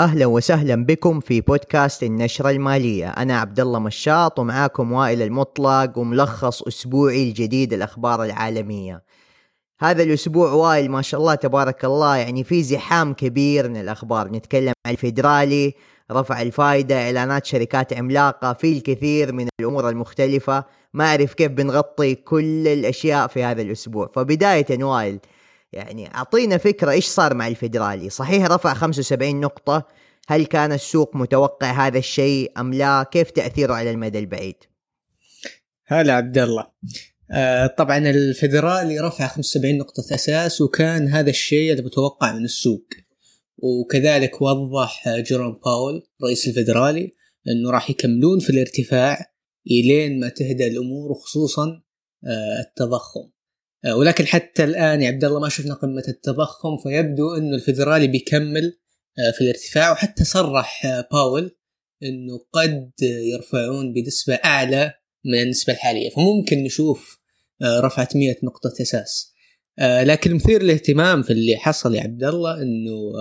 أهلا وسهلا بكم في بودكاست النشرة المالية. أنا عبد الله مشاط ومعاكم وائل المطلق وملخص أسبوعي الجديد الأخبار العالمية. هذا الأسبوع وائل ما شاء الله تبارك الله يعني في زحام كبير من الأخبار. نتكلم عن الفيدرالي رفع الفائدة إعلانات شركات عملاقة في الكثير من الأمور المختلفة. ما أعرف كيف بنغطي كل الأشياء في هذا الأسبوع. فبداية وائل يعني أعطينا فكرة إيش صار مع الفيدرالي. صحيح رفع 75 نقطة. هل كان السوق متوقع هذا الشيء أم لا؟ كيف تأثيره على المدى البعيد؟ هلا عبد الله. آه طبعا الفيدرالي رفع 75 نقطة أساس وكان هذا الشيء المتوقع من السوق. وكذلك وضح جيروم باول رئيس الفيدرالي أنه راح يكملون في الارتفاع إلين ما تهدأ الأمور وخصوصا آه التضخم. ولكن حتى الآن يا عبد الله ما شفنا قمة التضخم فيبدو إنه الفدرالي بيكمل آه، في الارتفاع وحتى صرح آه، باول إنه قد يرفعون بنسبة أعلى من النسبة الحالية فممكن نشوف رفعة 100 نقطة أساس. لكن مثير للاهتمام في اللي حصل يا عبد الله إنه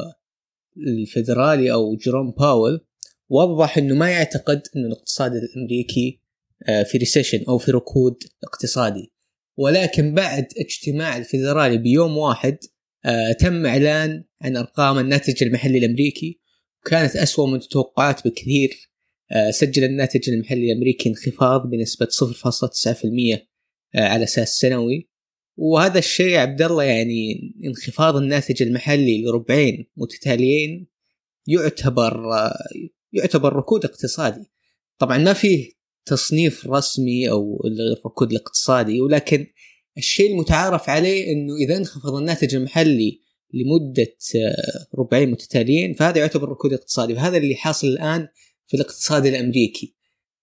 الفدرالي أو جيروم باول وضح إنه ما يعتقد إنه الاقتصاد الأمريكي في ريسيشن أو في ركود اقتصادي. ولكن بعد اجتماع الفيدرالي بيوم واحد آه تم إعلان عن أرقام الناتج المحلي الأمريكي. وكانت اسوء من التوقعات بكثير. آه سجل الناتج المحلي الأمريكي انخفاض بنسبة 0.9% آه على أساس سنوي. وهذا الشيء عبد الله يعني انخفاض الناتج المحلي لربعين متتاليين يعتبر يعتبر ركود اقتصادي. طبعا ما فيه تصنيف رسمي أو الركود الاقتصادي ولكن الشيء المتعارف عليه إنه إذا انخفض الناتج المحلي لمدة آه، ربعين متتاليين فهذا يعتبر ركود اقتصادي وهذا اللي حاصل الآن في الاقتصاد الأمريكي.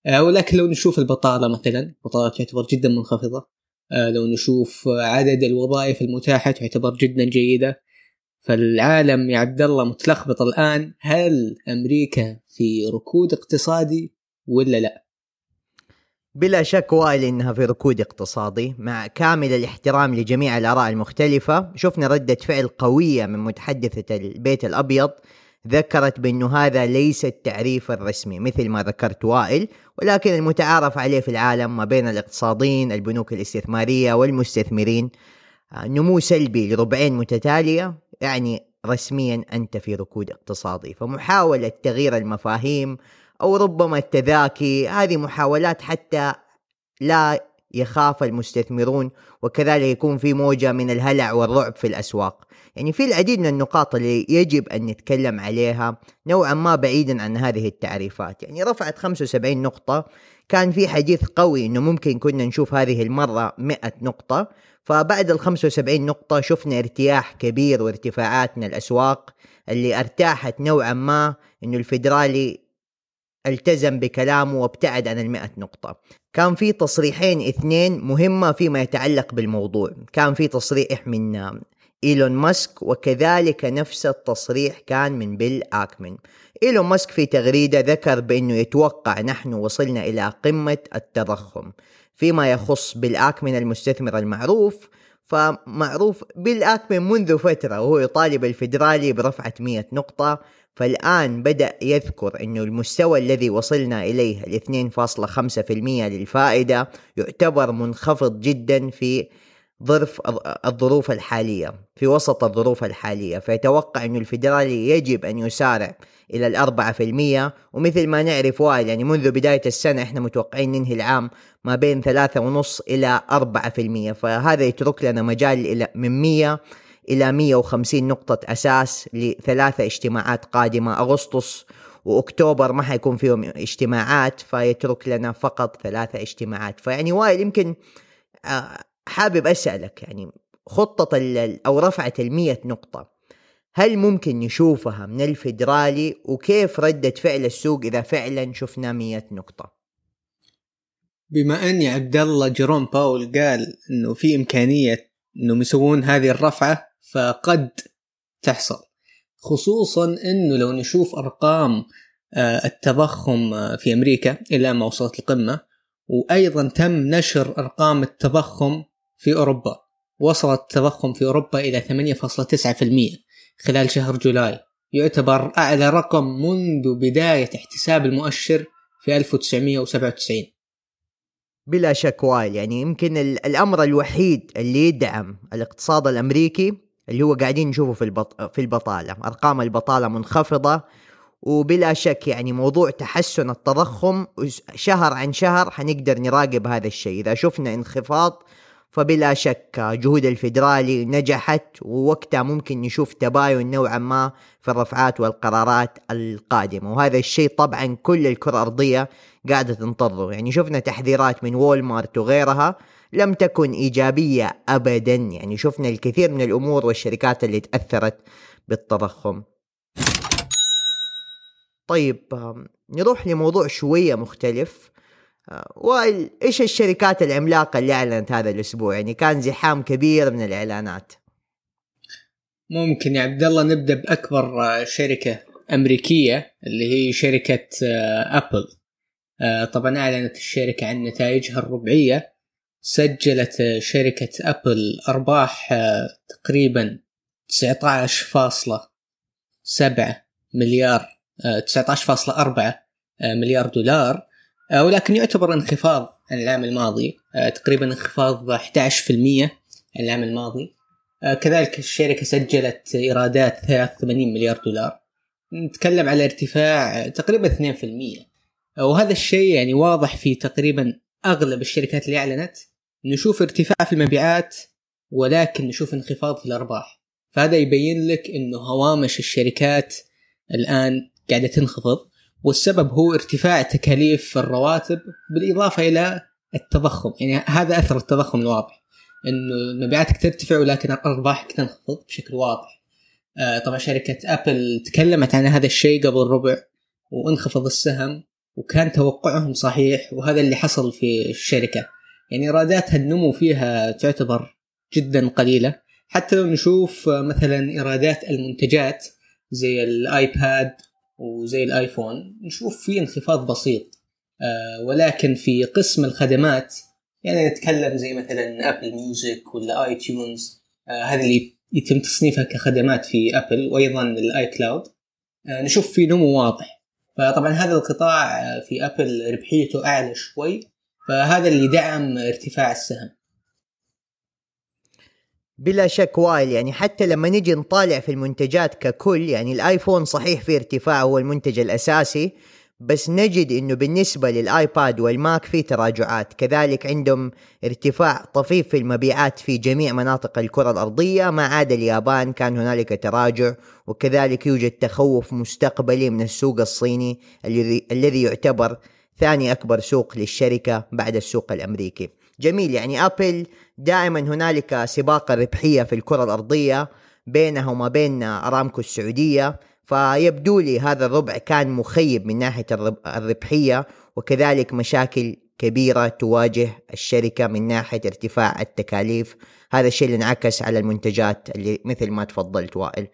آه، ولكن لو نشوف البطالة مثلا البطاله تعتبر جدا منخفضة. آه، لو نشوف عدد الوظائف المتاحة تعتبر جدا جيدة. فالعالم يا عبد الله متلخبط الآن هل أمريكا في ركود اقتصادي ولا لا؟ بلا شك وائل إنها في ركود اقتصادي مع كامل الاحترام لجميع الآراء المختلفة. شفنا ردة فعل قوية من متحدثة البيت الأبيض ذكرت بانه هذا ليس التعريف الرسمي مثل ما ذكرت وائل ولكن المتعارف عليه في العالم ما بين الاقتصاديين البنوك الاستثمارية والمستثمرين. آه، نمو سلبي لربعين متتالية يعني رسميا أنت في ركود اقتصادي. فمحاولة تغيير المفاهيم أو ربما التذاكي. هذه محاولات حتى لا يخاف المستثمرون وكذلك يكون في موجة من الهلع والرعب في الأسواق. يعني في العديد من النقاط اللي يجب أن نتكلم عليها نوعا ما بعيدا عن هذه التعريفات. يعني رفعت 75 نقطة. كان في حديث قوي أنه ممكن كنا نشوف هذه المرة 100 نقطة. فبعد ال 75 نقطة شفنا ارتياح كبير وارتفاعات من الأسواق اللي ارتاحت نوعا ما أنه الفيدرالي التزم بكلامه وابتعد عن المئة نقطة. كان في تصريحين اثنين مهمة فيما يتعلق بالموضوع. كان في تصريح من إيلون ماسك وكذلك نفس التصريح كان من بيل اكمن إيلون ماسك في تغريدة ذكر بأنه يتوقع نحن وصلنا إلى قمة التضخم فيما يخص بيل اكمن المستثمر المعروف. فمعروف بيل اكمن منذ فترة وهو يطالب الفيدرالي برفعة 100 نقطة. فالآن بدأ يذكر أنه المستوى الذي وصلنا إليه ال 2.5% للفائدة يعتبر منخفض جدا في ظرف الظروف الحالية في وسط الظروف الحالية. فيتوقع أن الفيدرالي يجب أن يسارع إلى الأربعة في المية. ومثل ما نعرف وائل يعني منذ بداية السنة إحنا متوقعين ننهي العام ما بين ثلاثة ونص إلى أربعة في المية. فهذا يترك لنا مجال إلى من مية إلى 150 نقطة أساس لثلاثة اجتماعات قادمة. أغسطس وأكتوبر ما حيكون فيهم اجتماعات فيترك لنا فقط ثلاثة اجتماعات. فيعني وائل يمكن آه، حابب أسألك يعني خطة أو رفعة المية نقطة. هل ممكن نشوفها من الفيدرالي؟ وكيف ردة فعل السوق إذا فعلا شفنا مية نقطة؟ بما أن عبد الله جيروم باول قال أنه في إمكانية أنهم يسوون هذه الرفعة فقد تحصل. خصوصا إنه لو نشوف أرقام آه، التضخم آه، في أمريكا إلى ما وصلت القمة وأيضا تم نشر أرقام التضخم في أوروبا. وصل التضخم في أوروبا إلى 8.9% خلال شهر جولاي. يعتبر أعلى رقم منذ بداية احتساب المؤشر في 1997 بلا شك وائل يعني يمكن الأمر الوحيد اللي يدعم الاقتصاد الأمريكي اللي هو قاعدين نشوفه في البط... في البطالة. أرقام البطالة منخفضة وبلا شك يعني موضوع تحسن التضخم شهر عن شهر حنقدر نراقب هذا الشيء. إذا شفنا انخفاض فبلا شك جهود الفيدرالي نجحت ووقتها ممكن نشوف تباين نوعا ما في الرفعات والقرارات القادمة. وهذا الشيء طبعا كل الكرة الأرضية قاعدة تنتظره يعني شفنا تحذيرات من وول مارت وغيرها لم تكن إيجابية أبدا. يعني شفنا الكثير من الأمور والشركات اللي تأثرت بالتضخم. طيب نروح لموضوع شوية مختلف. وائل إيش الشركات العملاقة اللي أعلنت هذا الأسبوع؟ يعني كان زحام كبير من الإعلانات. ممكن يا عبد الله نبدأ بأكبر شركة أمريكية اللي هي شركة أبل. طبعا أعلنت الشركة عن نتائجها الربعية. سجلت شركة أبل أرباح تقريبا 19.7 مليار 19.4 مليار دولار آه، ولكن يعتبر انخفاض عن العام الماضي آه، تقريبا انخفاض 11% عن العام الماضي. آه، كذلك الشركة سجلت إيرادات 83 مليار دولار. نتكلم على ارتفاع تقريبا 2% وهذا الشيء يعني واضح في تقريبا أغلب الشركات اللي أعلنت نشوف ارتفاع في المبيعات ولكن نشوف انخفاض في الأرباح. فهذا يبين لك أنه هوامش الشركات الآن قاعدة تنخفض والسبب هو ارتفاع تكاليف الرواتب بالإضافة إلى التضخم. يعني هذا أثر التضخم الواضح إنه مبيعاتك ترتفع ولكن ارباحك تنخفض بشكل واضح. آه طبعا شركة أبل تكلمت عن هذا الشيء قبل ربع وانخفض السهم وكان توقعهم صحيح وهذا اللي حصل في الشركة. يعني ايراداتها النمو فيها تعتبر جدا قليلة. حتى لو نشوف مثلا إيرادات المنتجات زي الآيباد وزي ال iPhone نشوف في انخفاض بسيط. آه ولكن في قسم الخدمات يعني نتكلم زي مثلا Apple Music ولا iTunes آه هذه اللي يتم تصنيفها كخدمات في Apple وأيضا ال iCloud آه نشوف في نمو واضح. فطبعا هذا القطاع في Apple ربحيته أعلى شوي. فهذا اللي دعم ارتفاع السهم. بلا شك وائل يعني حتى لما نجي نطالع في المنتجات ككل يعني ال iPhone صحيح في ارتفاع هو المنتج الأساسي بس نجد إنه بالنسبة للآيباد والماك في تراجعات. كذلك عندهم ارتفاع طفيف في المبيعات في جميع مناطق الكرة الأرضية ما عدا اليابان كان هنالك تراجع وكذلك يوجد تخوف مستقبلي من السوق الصيني الذي الذي يعتبر ثاني أكبر سوق للشركة بعد السوق الأمريكي. جميل يعني آبل دائما هنالك سباق الربحية في الكرة الأرضية بينها وما بين أرامكو السعودية فيبدو لي هذا الربع كان مخيب من ناحية الربحية وكذلك مشاكل كبيرة تواجه الشركة من ناحية ارتفاع التكاليف. هذا الشيء اللي انعكس على المنتجات اللي مثل ما تفضلت وائل.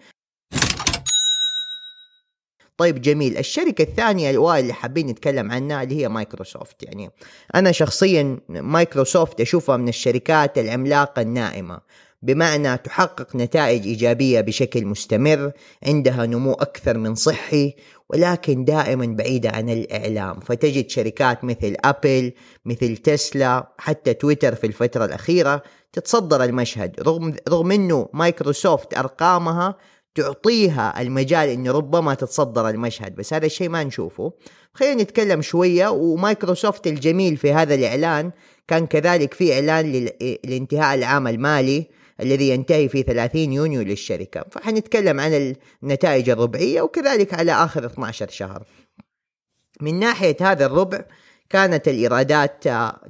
طيب جميل. الشركة الثانية يا وائل اللي حابين نتكلم عنها اللي هي مايكروسوفت. يعني أنا شخصيا مايكروسوفت أشوفها من الشركات العملاقة النائمة بمعنى تحقق نتائج إيجابية بشكل مستمر عندها نمو أكثر من صحي ولكن دائما بعيدة عن الإعلام. فتجد شركات مثل Apple مثل تسلا حتى تويتر في الفترة الأخيرة تتصدر المشهد رغم, رغم أنه مايكروسوفت أرقامها تعطيها المجال انه ربما تتصدر المشهد بس هذا الشيء ما نشوفه. خلينا نتكلم شوية ومايكروسوفت الجميل في هذا الإعلان كان كذلك في إعلان لانتهاء العام المالي الذي ينتهي في 30 يونيو للشركة. فحنتكلم عن النتائج الربعية وكذلك على آخر 12 شهر. من ناحية هذا الربع كانت الإيرادات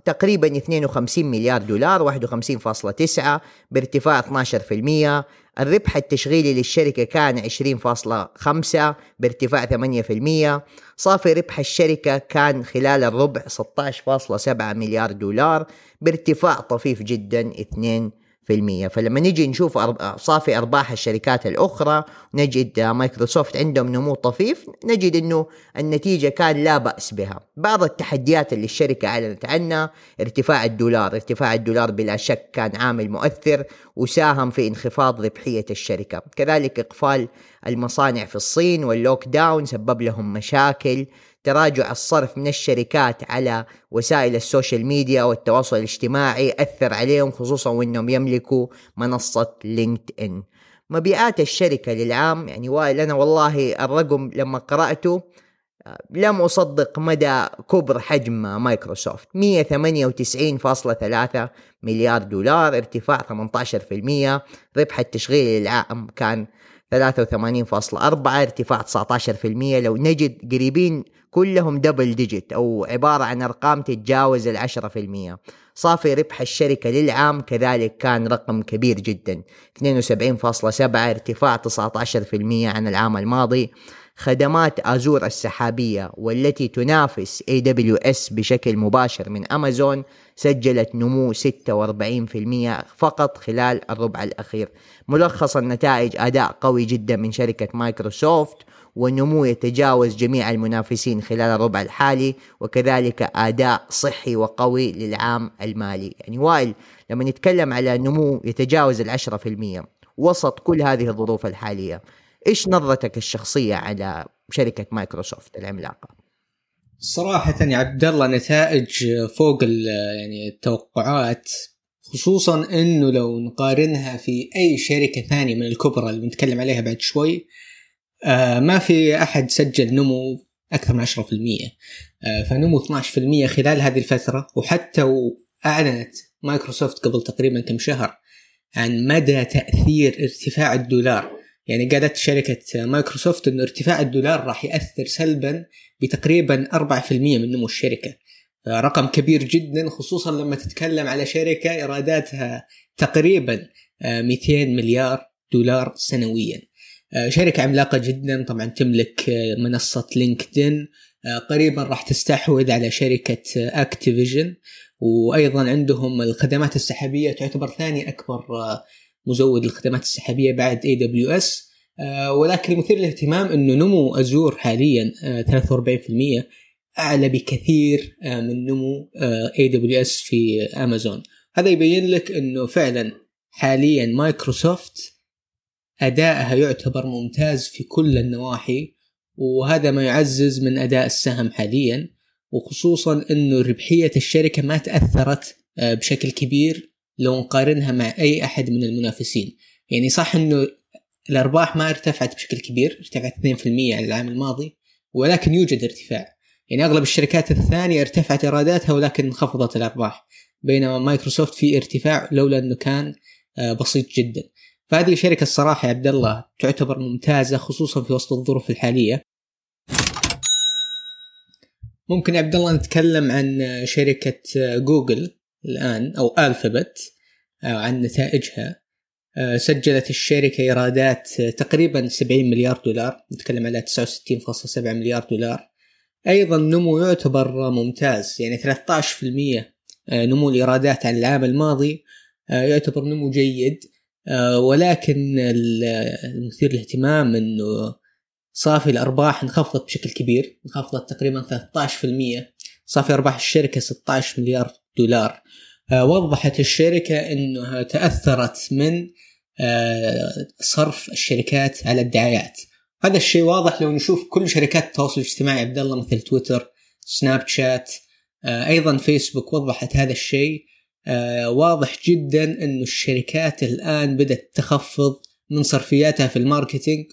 تقريبا 52 مليار دولار 51.9 بارتفاع 12% الربح التشغيلي للشركة كان 20.5 بارتفاع 8% صافي ربح الشركة كان خلال الربع 16.7 مليار دولار بارتفاع طفيف جدا 2% في المية فلما نجي نشوف صافي أرباح الشركات الأخرى نجد مايكروسوفت عندهم نمو طفيف نجد أنه النتيجة كان لا بأس بها. بعض التحديات اللي الشركة أعلنت عنها ارتفاع الدولار ارتفاع الدولار بلا شك كان عامل مؤثر وساهم في انخفاض ربحية الشركة. كذلك إقفال المصانع في الصين وال lockdown سبب لهم مشاكل. تراجع الصرف من الشركات على وسائل ال social media والتواصل الاجتماعي أثر عليهم خصوصا وأنهم يملكوا منصة LinkedIn مبيعات الشركة للعام يعني وائل أنا والله الرقم لما قرأته لم أصدق مدى كبر حجم مايكروسوفت. 198.3 مليار دولار ارتفاع 18% ربح التشغيلي للعام كان 83.4 ارتفاع 19% لو نجد قريبين كلهم دبل ديجيت أو عبارة عن أرقام تتجاوز العشرة في المية. صافي ربح الشركة للعام كذلك كان رقم كبير جدا. 72.7 ارتفاع 19% عن العام الماضي. خدمات أزور السحابية والتي تنافس AWS بشكل مباشر من أمازون سجلت نمو 46% فقط خلال الربع الأخير. ملخص النتائج أداء قوي جدا من شركة مايكروسوفت ونمو يتجاوز جميع المنافسين خلال الربع الحالي وكذلك أداء صحي وقوي للعام المالي. يعني وائل لما نتكلم على نمو يتجاوز العشرة في المية وسط كل هذه الظروف الحالية إيش نظرتك الشخصية على شركة مايكروسوفت العملاقة؟ صراحة يا عبد الله نتائج فوق يعني التوقعات خصوصا إنه لو نقارنها في أي شركة ثانية من الكبرى اللي بنتكلم عليها بعد شوي آه ما في أحد سجل نمو أكثر من 10% آه فنمو 12% خلال هذه الفترة وحتى أعلنت مايكروسوفت قبل تقريبا كم شهر عن مدى تأثير ارتفاع الدولار يعني قالت شركة مايكروسوفت أن ارتفاع الدولار راح يأثر سلبا بتقريبا 4% من نمو الشركة. رقم كبير جدا خصوصا لما تتكلم على شركة إيراداتها تقريبا 200 آه، مليار دولار سنويا. آه، شركة عملاقة جدا طبعا تملك آه، منصة لينكدين. قريبا راح تستحوذ على شركة أكتيفيجن وأيضا عندهم الخدمات السحابية تعتبر ثاني أكبر مزود للخدمات السحابية بعد AWS ولكن المثير للاهتمام إنه نمو أزور حاليا 43% أعلى بكثير من نمو AWS في امازون هذا يبين لك إنه فعلا حاليا مايكروسوفت أدائها يعتبر ممتاز في كل النواحي وهذا ما يعزز من أداء السهم حاليا وخصوصا أنه ربحية الشركة ما تأثرت آه، بشكل كبير. لو نقارنها مع أي أحد من المنافسين. يعني صح أنه الأرباح ما ارتفعت بشكل كبير ارتفعت 2% على العام الماضي ولكن يوجد ارتفاع. يعني أغلب الشركات الثانية ارتفعت إيراداتها ولكن انخفضت الأرباح بينما مايكروسوفت في ارتفاع لولا أنه كان آه، بسيط جدا. فهذه شركة الصراحة يا عبد الله تعتبر ممتازة خصوصا في وسط الظروف الحالية. ممكن يا عبد الله نتكلم عن شركة جوجل. الآن أو ألفابت عن نتائجها. سجلت الشركة إيرادات تقريبا 70 مليار دولار. نتكلم على 69.7 مليار دولار. أيضا نمو يعتبر ممتاز يعني 13% نمو الإيرادات عن العام الماضي يعتبر نمو جيد. آه، ولكن المثير للاهتمام إنه صافي الأرباح انخفضت بشكل كبير انخفضت تقريبا 13% صافي أرباح الشركة 16 مليار دولار. آه، وضحت الشركة إنها تأثرت من آه، صرف الشركات على الدعايات. هذا الشيء واضح لو نشوف كل شركات التواصل الاجتماعي عبد الله مثل تويتر سناب شات أيضا فيسبوك وضحت هذا الشيء. آه واضح جدا إنه الشركات الآن بدأت تخفض من صرفياتها في ال marketing.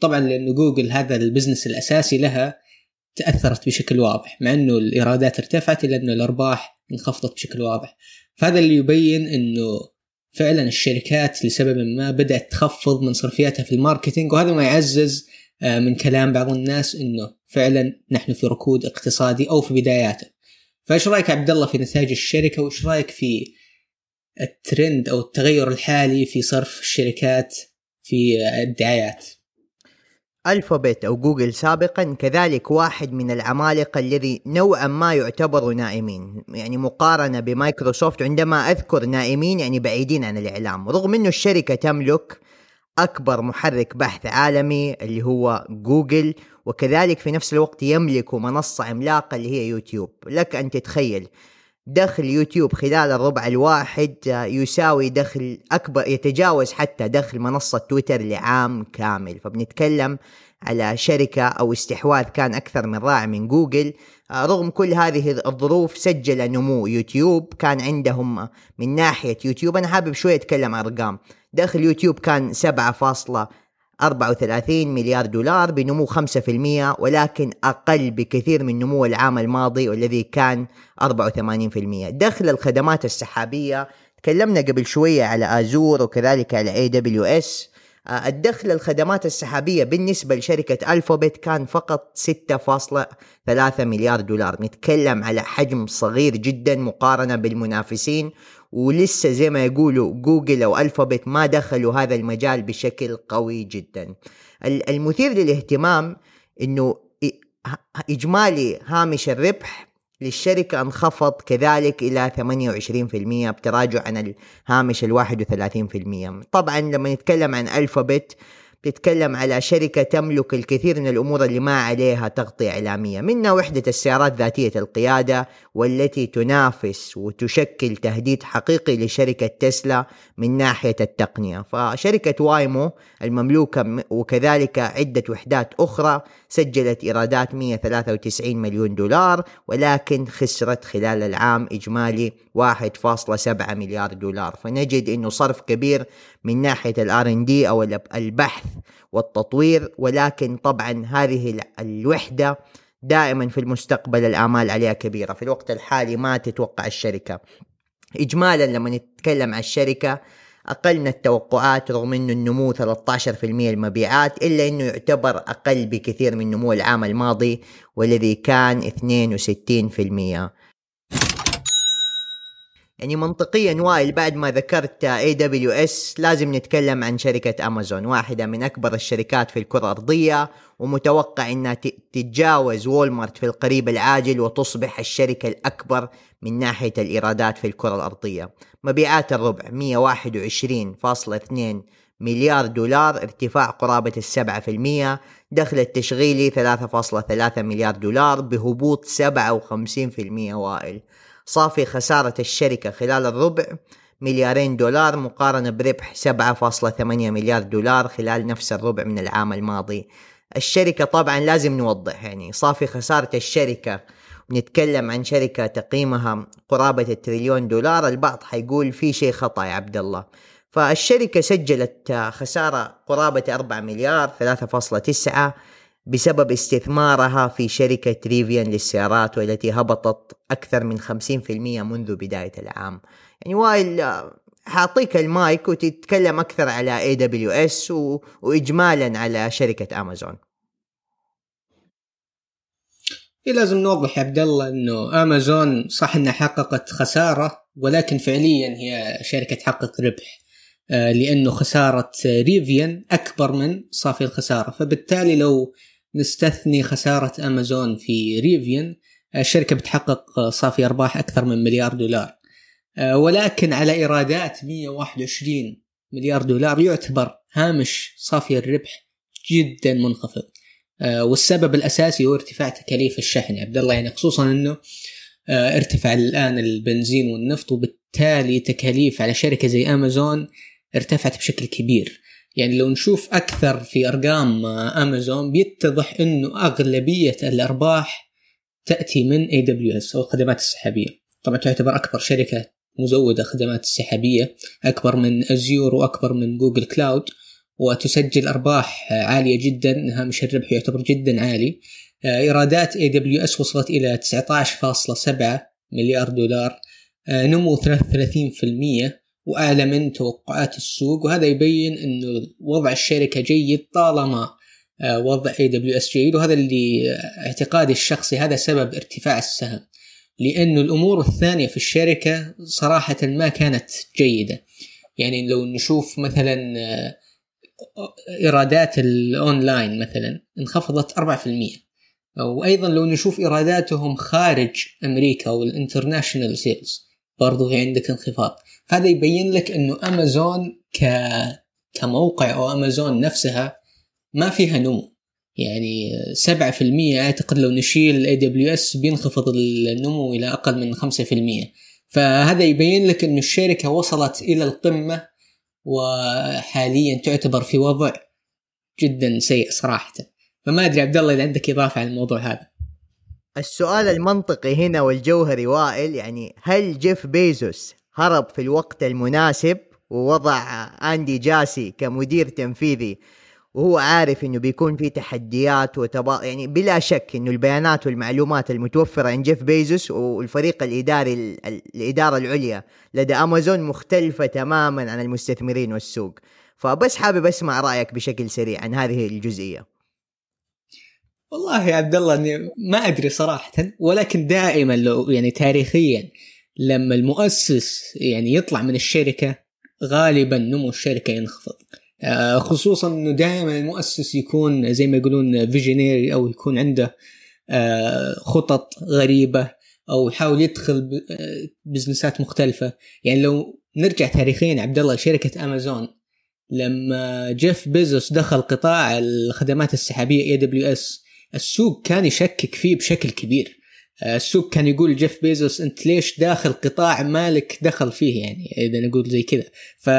طبعا لأنه جوجل هذا ال business الأساسي لها تأثرت بشكل واضح مع إنه الإيرادات ارتفعت الا إنه الأرباح انخفضت بشكل واضح فهذا اللي يبين إنه فعلا الشركات لسبب ما بدأت تخفض من صرفياتها في الماركتينج وهذا ما يعزز آه، من كلام بعض الناس إنه فعلا نحن في ركود اقتصادي أو في بداياته فإيش رأيك عبد الله في نتائج الشركة وإيش رأيك في الترند أو التغير الحالي في صرف الشركات في الدعايات؟ الفابت أو جوجل سابقا كذلك واحد من العمالقة الذي نوعا ما يعتبروا نائمين. يعني مقارنة بمايكروسوفت عندما أذكر نائمين يعني بعيدين عن الإعلام. رغم إنه الشركة تملك أكبر محرك بحث عالمي اللي هو جوجل وكذلك في نفس الوقت يملك منصة عملاقة اللي هي يوتيوب. لك أن تتخيل دخل يوتيوب خلال الربع الواحد يساوي دخل أكبر يتجاوز حتى دخل منصة تويتر لعام كامل. فبنتكلم على شركة أو استحواذ كان أكثر من رائع من جوجل. رغم كل هذه الظروف سجل نمو يوتيوب. كان عندهم من ناحية يوتيوب أنا حابب شوية أتكلم أرقام. دخل يوتيوب كان 34 مليار دولار بنمو 5% ولكن أقل بكثير من نمو العام الماضي والذي كان 84% دخل الخدمات السحابية تكلمنا قبل شوية على أزور وكذلك على AWS الدخل الخدمات السحابية بالنسبة لشركة ألفابت كان فقط 6.3 مليار دولار. نتكلم على حجم صغير جدا مقارنة بالمنافسين. ولسه زي ما يقولوا جوجل أو الفابت ما دخلوا هذا المجال بشكل قوي جدا. المثير للاهتمام إنه إجمالي هامش الربح للشركة انخفض كذلك إلى 28% بتراجع عن الهامش ال 31% طبعا لما نتكلم عن ألفابت بتتكلم على شركة تملك الكثير من الأمور اللي ما عليها تغطية إعلامية. منها وحدة السيارات ذاتية القيادة والتي تنافس وتشكل تهديد حقيقي لشركة تسلا من ناحية التقنية. فشركة وايمو المملوكة وكذلك عدة وحدات أخرى سجلت إيرادات 193 مليون دولار ولكن خسرت خلال العام إجمالي 1.7 مليار دولار. فنجد أنه صرف كبير من ناحية الآر إن دي أو البحث والتطوير ولكن طبعا هذه الوحدة دائما في المستقبل الآمال عليها كبيرة. في الوقت الحالي ما تتوقع الشركة. إجمالا لما نتكلم عن الشركة أقل من التوقعات رغم أنه النمو 13% المبيعات إلا أنه يعتبر أقل بكثير من نمو العام الماضي والذي كان 62% يعني منطقيا وائل بعد ما ذكرت AWS لازم نتكلم عن شركة امازون واحدة من أكبر الشركات في الكرة الأرضية ومتوقع إنها تتجاوز وولمارت في القريب العاجل وتصبح الشركة الأكبر من ناحية الإيرادات في الكرة الأرضية. مبيعات الربع 121.2 مليار دولار ارتفاع قرابة السبعة في المية دخل التشغيلي 3.3 مليار دولار بهبوط 57 في المية وائل. صافي خسارة الشركة خلال الربع مليارين دولار مقارنة بربح 7.8 مليار دولار خلال نفس الربع من العام الماضي. الشركة طبعا لازم نوضح يعني صافي خسارة الشركة. نتكلم عن شركة تقييمها قرابة التريليون دولار البعض حيقول في شيء خطأ يا عبد الله. فالشركة سجلت خسارة قرابة 4 مليار 3.9 بسبب استثمارها في شركة ريفيان للسيارات والتي هبطت أكثر من 50% منذ بداية العام. يعني وائل حاعطيك المايك وتتكلم أكثر على AWS وإجمالا على شركة أمازون. إيه لازم نوضح يا عبد الله إنه أمازون صح إنها حققت خسارة ولكن فعليا هي شركة تحقق ربح. لأنه خسارة ريفيان أكبر من صافي الخسارة. فبالتالي لو نستثني خسارة أمازون في ريفيان الشركة بتحقق صافي أرباح أكثر من مليار دولار. آه، ولكن على إيرادات 121 مليار دولار يعتبر هامش صافي الربح جدا منخفض. آه، والسبب الأساسي هو ارتفاع تكاليف الشحن. عبد الله يعني خصوصا آه، ارتفع الآن البنزين والنفط وبالتالي تكاليف على شركة زي أمازون ارتفعت بشكل كبير. يعني لو نشوف أكثر في أرقام أمازون بيتضح إنه أغلبية الأرباح تأتي من AWS أو الخدمات السحابية. طبعا تعتبر أكبر شركة مزودة خدمات السحابيه أكبر من أزور وأكبر من Google Cloud وتسجل أرباح عالية جدا. هامش الربح يعتبر جدا عالي. AWS وصلت إلى 19.7 مليار دولار. نمو 33% واعلى من توقعات السوق وهذا يبين إنه وضع الشركة جيد طالما آه، وضع AWS جيد وهذا اللي اعتقادي الشخصي هذا سبب ارتفاع السهم. لأنه الأمور الثانية في الشركة صراحة ما كانت جيدة. يعني لو نشوف مثلا آه، إيرادات الأونلاين مثلا انخفضت 4% وأيضا لو نشوف إيراداتهم خارج أمريكا وال international sales برضو عندك انخفاض. فهذا يبين لك إنه امازون ك كموقع أو امازون نفسها ما فيها نمو. يعني 7% أعتقد لو نشيل AWS بينخفض النمو إلى أقل من 5% فهذا يبين لك إنه الشركة وصلت إلى القمة وحاليا تعتبر في وضع جدا سيء صراحة. فما أدري عبد الله إذا عندك إضافة على الموضوع هذا. السؤال المنطقي هنا والجوهري وائل يعني هل جيف بيزوس هرب في الوقت المناسب ووضع أندي جاسي كمدير تنفيذي وهو عارف إنه بيكون في تحديات وتبا يعني بلا شك إنه البيانات والمعلومات المتوفرة عند جيف بيزوس والفريق الإداري الإدارة العليا لدى أمازون مختلفة تماما عن المستثمرين والسوق. فبس حابب أسمع رأيك بشكل سريع عن هذه الجزئية. والله يا عبد الله إني ما أدري صراحة ولكن دائما لو يعني تاريخيا لما المؤسس يعني يطلع من الشركة غالبا نمو الشركة ينخفض. آه، خصوصا إنه دائما المؤسس يكون زي ما يقولون visionary أو يكون عنده آه، خطط غريبة أو يحاول يدخل business ات مختلفة. يعني لو نرجع تاريخيا عبد الله شركه أمازون لما جيف بيزوس دخل قطاع الخدمات السحابية AWS السوق كان يشكك فيه بشكل كبير. آه، السوق كان يقول جيف بيزوس أنت ليش داخل قطاع مالك دخل فيه يعني؟ إذا نقول زي كذا. ف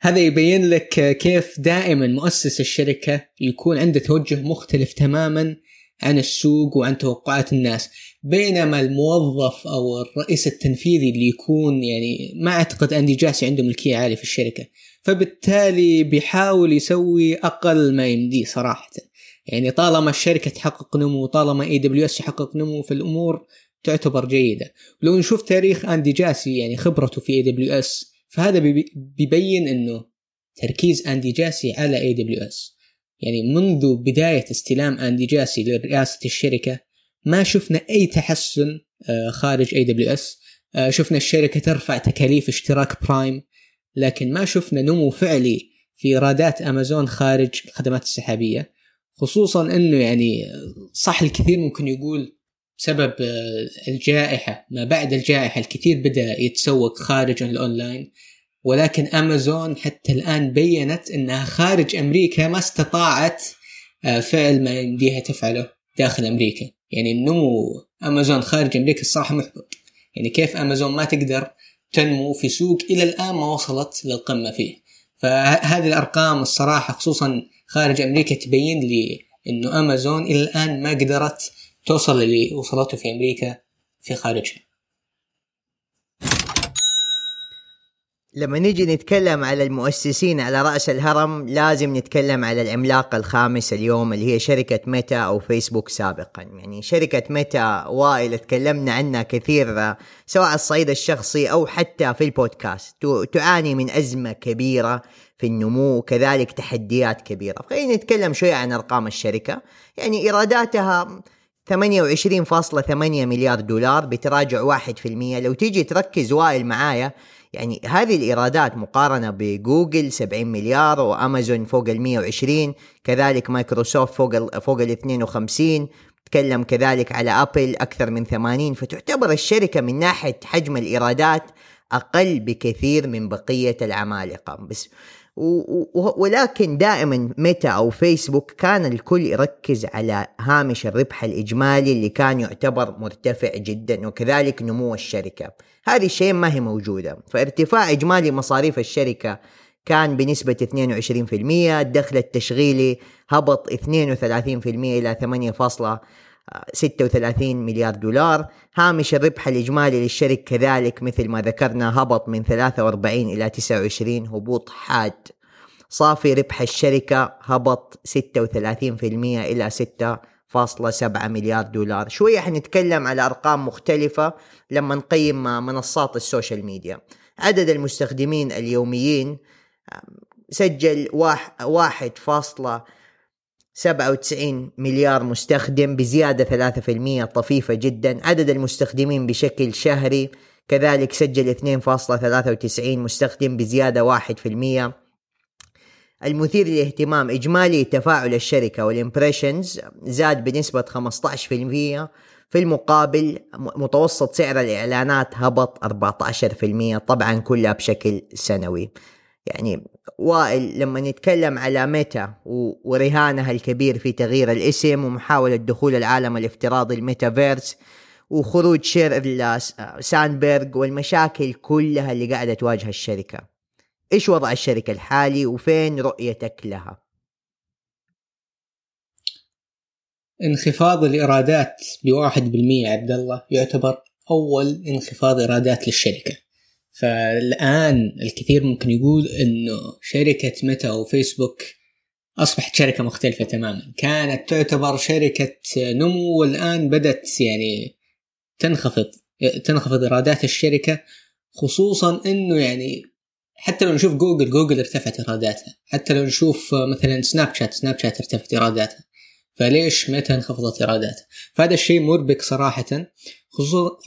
هذا يبين لك كيف دائما مؤسس الشركة يكون عنده توجه مختلف تماما عن السوق وعن توقعات الناس. بينما الموظف أو الرئيس التنفيذي اللي يكون يعني ما أعتقد أندي جاسي عنده ملكية عالية في الشركة. فبالتالي بيحاول يسوي أقل ما يمديه صراحة. يعني طالما الشركة تحقق نمو طالما AWS يحقق نمو في الأمور تعتبر جيدة. ولو نشوف تاريخ أندي جاسي يعني خبرته في AWS فهذا بيبين إنه تركيز أندي جاسي على AWS يعني منذ بداية استلام أندي جاسي لرئاسة الشركة ما شفنا أي تحسن آه، خارج AWS شفنا الشركة ترفع تكاليف اشتراك برايم لكن ما شفنا نمو فعلي في ايرادات امازون خارج الخدمات السحابية. خصوصا إنه يعني صح الكثير ممكن يقول بسبب الجائحة ما بعد الجائحة الكثير بدأ يتسوق خارج الأونلاين ولكن أمازون حتى الآن بيّنت أنها خارج أمريكا ما استطاعت آه، فعل ما يمديها تفعله داخل أمريكا. يعني النمو أمازون خارج أمريكا الصراحة محبط. يعني كيف أمازون ما تقدر تنمو في سوق إلى الآن ما وصلت للقمة فيه. فهذه الأرقام الصراحة خصوصا خارج أمريكا تبين لي أنه أمازون إلى الآن ما قدرت توصل اللي وصلته في أمريكا في خارجها. لما نيجي نتكلم على المؤسسين على رأس الهرم لازم نتكلم على العملاق الخامس اليوم اللي هي شركة ميتا أو فيسبوك سابقا. يعني شركة ميتا وائل تكلمنا عنها كثير سواء على الصعيد الشخصي أو حتى في البودكاست. تعاني من أزمة كبيرة في النمو وكذلك تحديات كبيرة. خلينا نتكلم شوية عن أرقام الشركة. يعني إيراداتها 28.8 مليار دولار بتراجع 1% لو تيجي تركز وائل معايا يعني هذه الإيرادات مقارنة بجوجل 70 مليار وأمازون فوق ال 120 كذلك مايكروسوفت فوق ال فوق ال 52 تكلم كذلك على أبل أكثر من 80 فتعتبر الشركة من ناحية حجم الإيرادات أقل بكثير من بقية العمالقة. بس ولكن دائما ميتا أو فيسبوك كان الكل يركز على هامش الربح الإجمالي اللي كان يعتبر مرتفع جدا وكذلك نمو الشركة. هذه الشيء ما هي موجودة. فارتفاع إجمالي مصاريف الشركة كان بنسبة 22% الدخل التشغيلي هبط 32% إلى 36 مليار دولار. هامش الربح الإجمالي للشركة كذلك مثل ما ذكرنا هبط من 43 إلى 29 هبوط حاد. صافي ربح الشركة هبط 36% إلى 6.7 مليار دولار. شوية حنتكلم على أرقام مختلفة لما نقيم منصات السوشيال ميديا. عدد المستخدمين اليوميين سجل واحد فاصلة 97 مليار مستخدم بزيادة 3% طفيفة جدا. عدد المستخدمين بشكل شهري كذلك سجل 2.93 مستخدم بزيادة 1% المثير للاهتمام إجمالي تفاعل الشركة والإمبريشنز زاد بنسبة 15% في المقابل متوسط سعر الإعلانات هبط 14% طبعا كلها بشكل سنوي. يعني وائل لما نتكلم على ميتا ورهانها الكبير في تغيير الاسم ومحاولة دخول العالم الافتراضي الميتافيرس وخروج شيريل ساندبرغ والمشاكل كلها اللي قاعدة تواجه الشركة إيش وضع الشركة الحالي وفين رؤيتك لها؟ انخفاض الإيرادات بواحد بالمية عبد الله يعتبر أول انخفاض إيرادات للشركة فالآن الكثير ممكن يقول أنه شركة ميتا وفيسبوك أصبحت شركة مختلفة تماما. كانت تعتبر شركة نمو والآن بدأت يعني تنخفض تنخفض إيرادات الشركة خصوصا أنه يعني حتى لو نشوف جوجل جوجل ارتفعت إيراداتها. حتى لو نشوف مثلا سناب شات سناب شات ارتفعت إيراداتها. فليش متى انخفضت ايراداتها فهذا الشيء مربك صراحة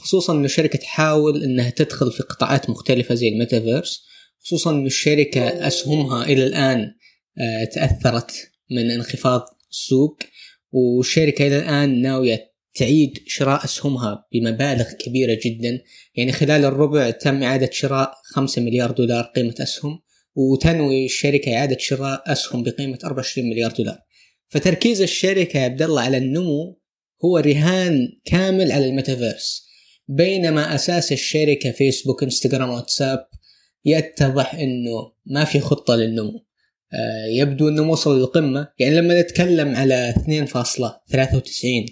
خصوصا إنه الشركة تحاول إنها تدخل في قطاعات مختلفة زي الميتافيرس خصوصا إنه الشركة أسهمها إلى الآن آه، تأثرت من انخفاض السوق والشركة إلى الآن ناوية تعيد شراء أسهمها بمبالغ كبيرة جدا. يعني خلال الربع تم إعادة شراء 5 مليار دولار قيمة أسهم وتنوي الشركة إعادة شراء أسهم بقيمة 24 مليار دولار. فتركيز الشركة يا عبد الله على النمو هو رهان كامل على الميتافيرس بينما أساس الشركة فيسبوك إنستغرام واتساب يتضح إنه ما في خطة للنمو. آه، يبدو إنه وصل للقمة. يعني لما نتكلم على 2.93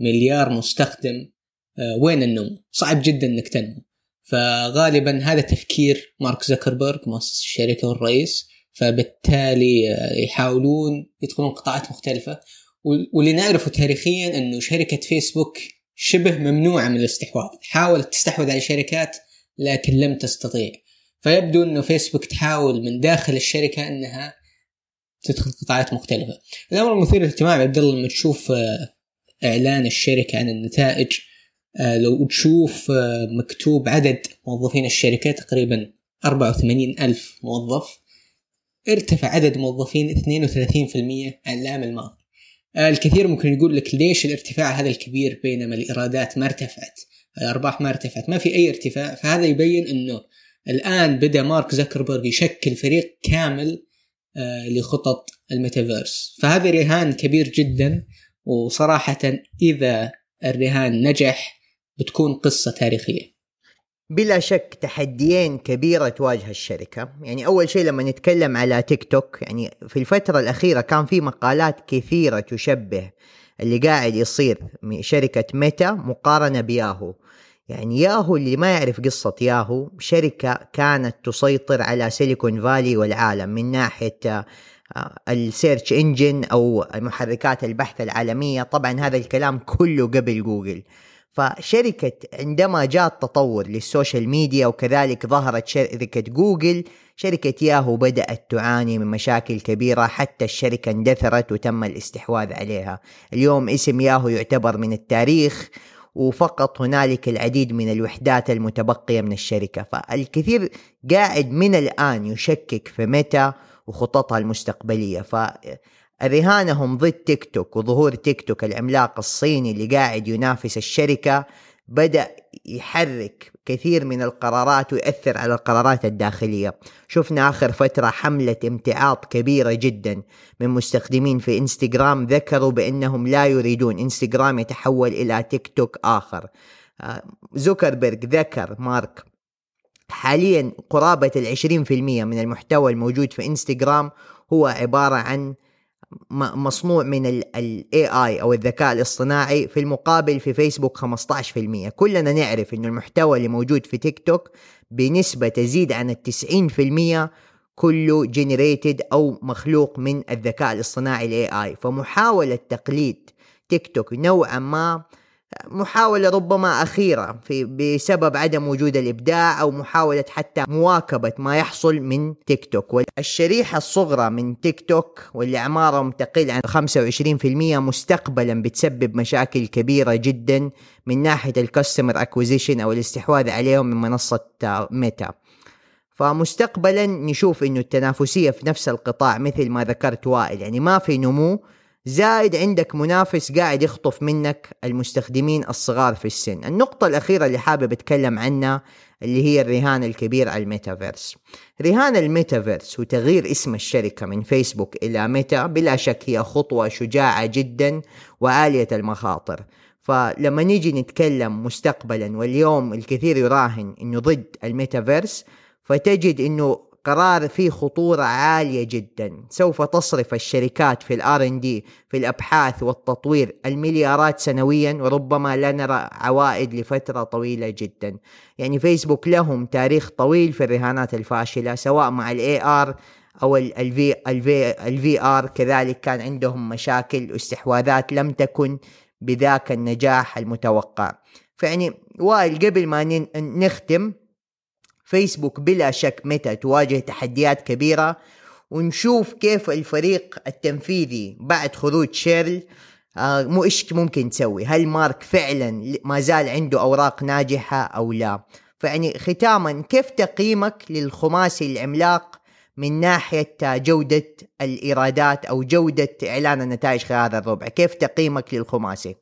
مليار مستخدم آه، وين النمو؟ صعب جدا إنك تنمو. فغالبا هذا تفكير مارك زكربرج مؤسس الشركة والرئيس فبالتالي آه، يحاولون يدخلون قطاعات مختلفة. واللي نعرفه تاريخيا إنه شركة فيسبوك شبه ممنوعة من الاستحواذ. حاولت تستحوذ على شركات لكن لم تستطيع. فيبدو إنه فيسبوك تحاول من داخل الشركة إنها تدخل قطاعات مختلفة. الأمر المثير للاهتمام عبد الله لما تشوف آه، إعلان الشركة عن النتائج آه، لو تشوف مكتوب عدد موظفين الشركة تقريبا 84 ألف موظف. ارتفع عدد موظفين 32% عن العام الماضي. الكثير ممكن يقول لك ليش الارتفاع هذا الكبير بينما الإيرادات ما ارتفعت الأرباح ما ارتفعت ما في أي ارتفاع. فهذا يبين إنه الآن بدأ مارك زكربرج يشكل فريق كامل آه، لخطط الميتافيرس. فهذا رهان كبير جدا وصراحه إذا الرهان نجح بتكون قصة تاريخية. بلا شك تحديين كبيرة تواجه الشركة. يعني أول شيء لما نتكلم على تيك توك يعني في الفترة الأخيرة كان في مقالات كثيرة تشبه اللي قاعد يصير شركة ميتا مقارنة بياهو. يعني ياهو اللي ما يعرف قصة ياهو شركة كانت تسيطر على سيليكون فالي والعالم من ناحية آه، ال search engine أو محركات البحث العالمية. طبعا هذا الكلام كله قبل جوجل. فشركة عندما جاء التطور للسوشيال ميديا وكذلك ظهرت شركة جوجل شركة ياهو بدأت تعاني من مشاكل كبيرة حتى الشركة اندثرت وتم الاستحواذ عليها. اليوم اسم ياهو يعتبر من التاريخ وفقط هنالك العديد من الوحدات المتبقية من الشركة. فالكثير قاعد من الآن يشكك في ميتا وخططها المستقبلية. ف رهانهم ضد تيك توك وظهور تيك توك العملاق الصيني اللي قاعد ينافس الشركة بدأ يحرك كثير من القرارات ويأثر على القرارات الداخلية. شفنا آخر فترة حملة امتعاض كبيرة جدا من مستخدمين في إنستغرام ذكروا بأنهم لا يريدون إنستغرام يتحول إلى تيك توك آخر. آه، زوكربيرج ذكر مارك حاليا قرابة العشرين في المية من المحتوى الموجود في إنستغرام هو عبارة عن مصنوع من ال AI أو الذكاء الاصطناعي في المقابل في فيسبوك 15% كلنا نعرف إنه المحتوى اللي موجود في تيك توك بنسبة تزيد عن التسعين في المية كله generated أو مخلوق من الذكاء الاصطناعي ال AI فمحاولة تقليد تيك توك نوعا ما محاولة ربما أخيرة في بسبب عدم وجود الإبداع أو محاولة حتى مواكبة ما يحصل من تيك توك. والشريحة الصغرى من تيك توك واللي أعمارهم تقل عن 25% مستقبلا بتسبب مشاكل كبيرة جدا من ناحية ال customer acquisition أو الاستحواذ عليهم من منصة ميتا. فمستقبلا نشوف إنه التنافسية في نفس القطاع مثل ما ذكرت وائل يعني ما في نمو زائد عندك منافس قاعد يخطف منك المستخدمين الصغار في السن. النقطة الأخيرة اللي حابب أتكلم عنها اللي هي الرهان الكبير على الميتافيرس. رهان الميتافيرس وتغيير اسم الشركة من فيسبوك إلى ميتا بلا شك هي خطوة شجاعة جدا وعالية المخاطر. فلما نيجي نتكلم مستقبلا واليوم الكثير يراهن إنه ضد الميتافيرس فتجد إنه قرار فيه خطورة عالية جدا. سوف تصرف الشركات في ال R&D في الأبحاث والتطوير المليارات سنويا وربما لا نرى عوائد لفترة طويلة جدا. يعني فيسبوك لهم تاريخ طويل في الرهانات الفاشلة سواء مع ال AR أو ال الفي VR. كذلك كان عندهم مشاكل واستحواذات لم تكن بذاك النجاح المتوقع. فيعني وائل قبل ما نختم فيسبوك بلا شك متى تواجه تحديات كبيرة ونشوف كيف الفريق التنفيذي بعد خروج شيرل آه مو إيش ممكن تسوي؟ هل مارك فعلا ما زال عنده أوراق ناجحة أو لا؟ فيعني ختاما كيف تقييمك للخماسي العملاق من ناحية جودة الإيرادات أو جودة إعلان النتائج خلال هذا الربع؟ كيف تقييمك للخماسي؟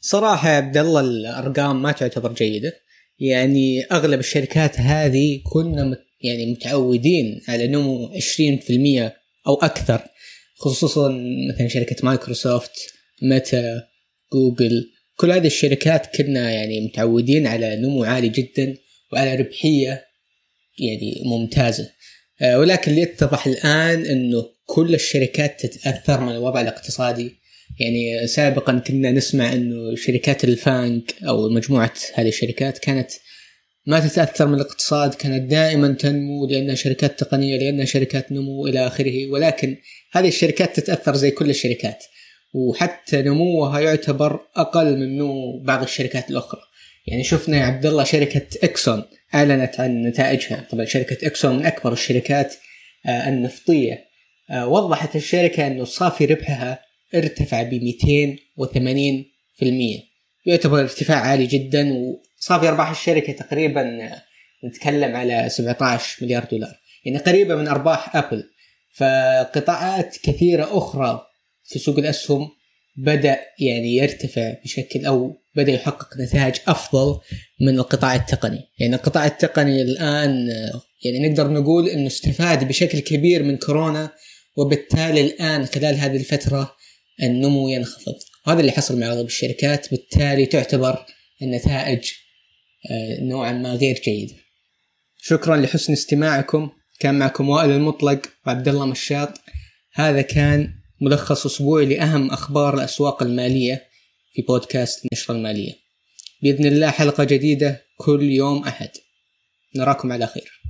صراحة يا عبد الله الأرقام ما تعتبر جيدة. يعني أغلب الشركات هذه كنا يعني متعودين على نمو 20% أو أكثر خصوصا مثلا شركة مايكروسوفت ميتا جوجل كل هذه الشركات كنا يعني متعودين على نمو عالي جدا وعلى ربحية يعني ممتازة. آه، ولكن اللي يتضح الآن إنه كل الشركات تتأثر من الوضع الاقتصادي يعني سابقا كنا نسمع إنه شركات الفانك أو مجموعة هذه الشركات كانت ما تتأثر من الاقتصاد كانت دائما تنمو لأنها شركات تقنية لأنها شركات نمو إلى آخره. ولكن هذه الشركات تتأثر زي كل الشركات وحتى نموها يعتبر أقل من نمو بعض الشركات الأخرى. يعني شفنا يا عبد الله شركة إكسون أعلنت عن نتائجها. طبعا شركة إكسون من أكبر الشركات آه، النفطية. آه، وضحت الشركة إنه صافي ربحها ارتفع ب 280% يعتبر ارتفاع عالي جدا وصافي أرباح الشركة تقريبا نتكلم على 17 مليار دولار. يعني قريبة من أرباح أبل. فقطاعات كثيرة أخرى في سوق الأسهم بدأ يعني يرتفع بشكل أو بدأ يحقق نتائج أفضل من القطاع التقني. يعني القطاع التقني الآن يعني نقدر نقول إنه استفاد بشكل كبير من كورونا وبالتالي الآن خلال هذه الفترة النمو ينخفض. وهذا اللي حصل مع اغلب الشركات بالتالي تعتبر النتائج آه، نوعا ما غير جيدة. شكرا لحسن استماعكم. كان معكم وائل المطلق وعبد الله مشاط. هذا كان ملخص أسبوعي لأهم أخبار الأسواق المالية في بودكاست النشره المالية. بإذن الله حلقة جديدة كل يوم أحد. نراكم على خير.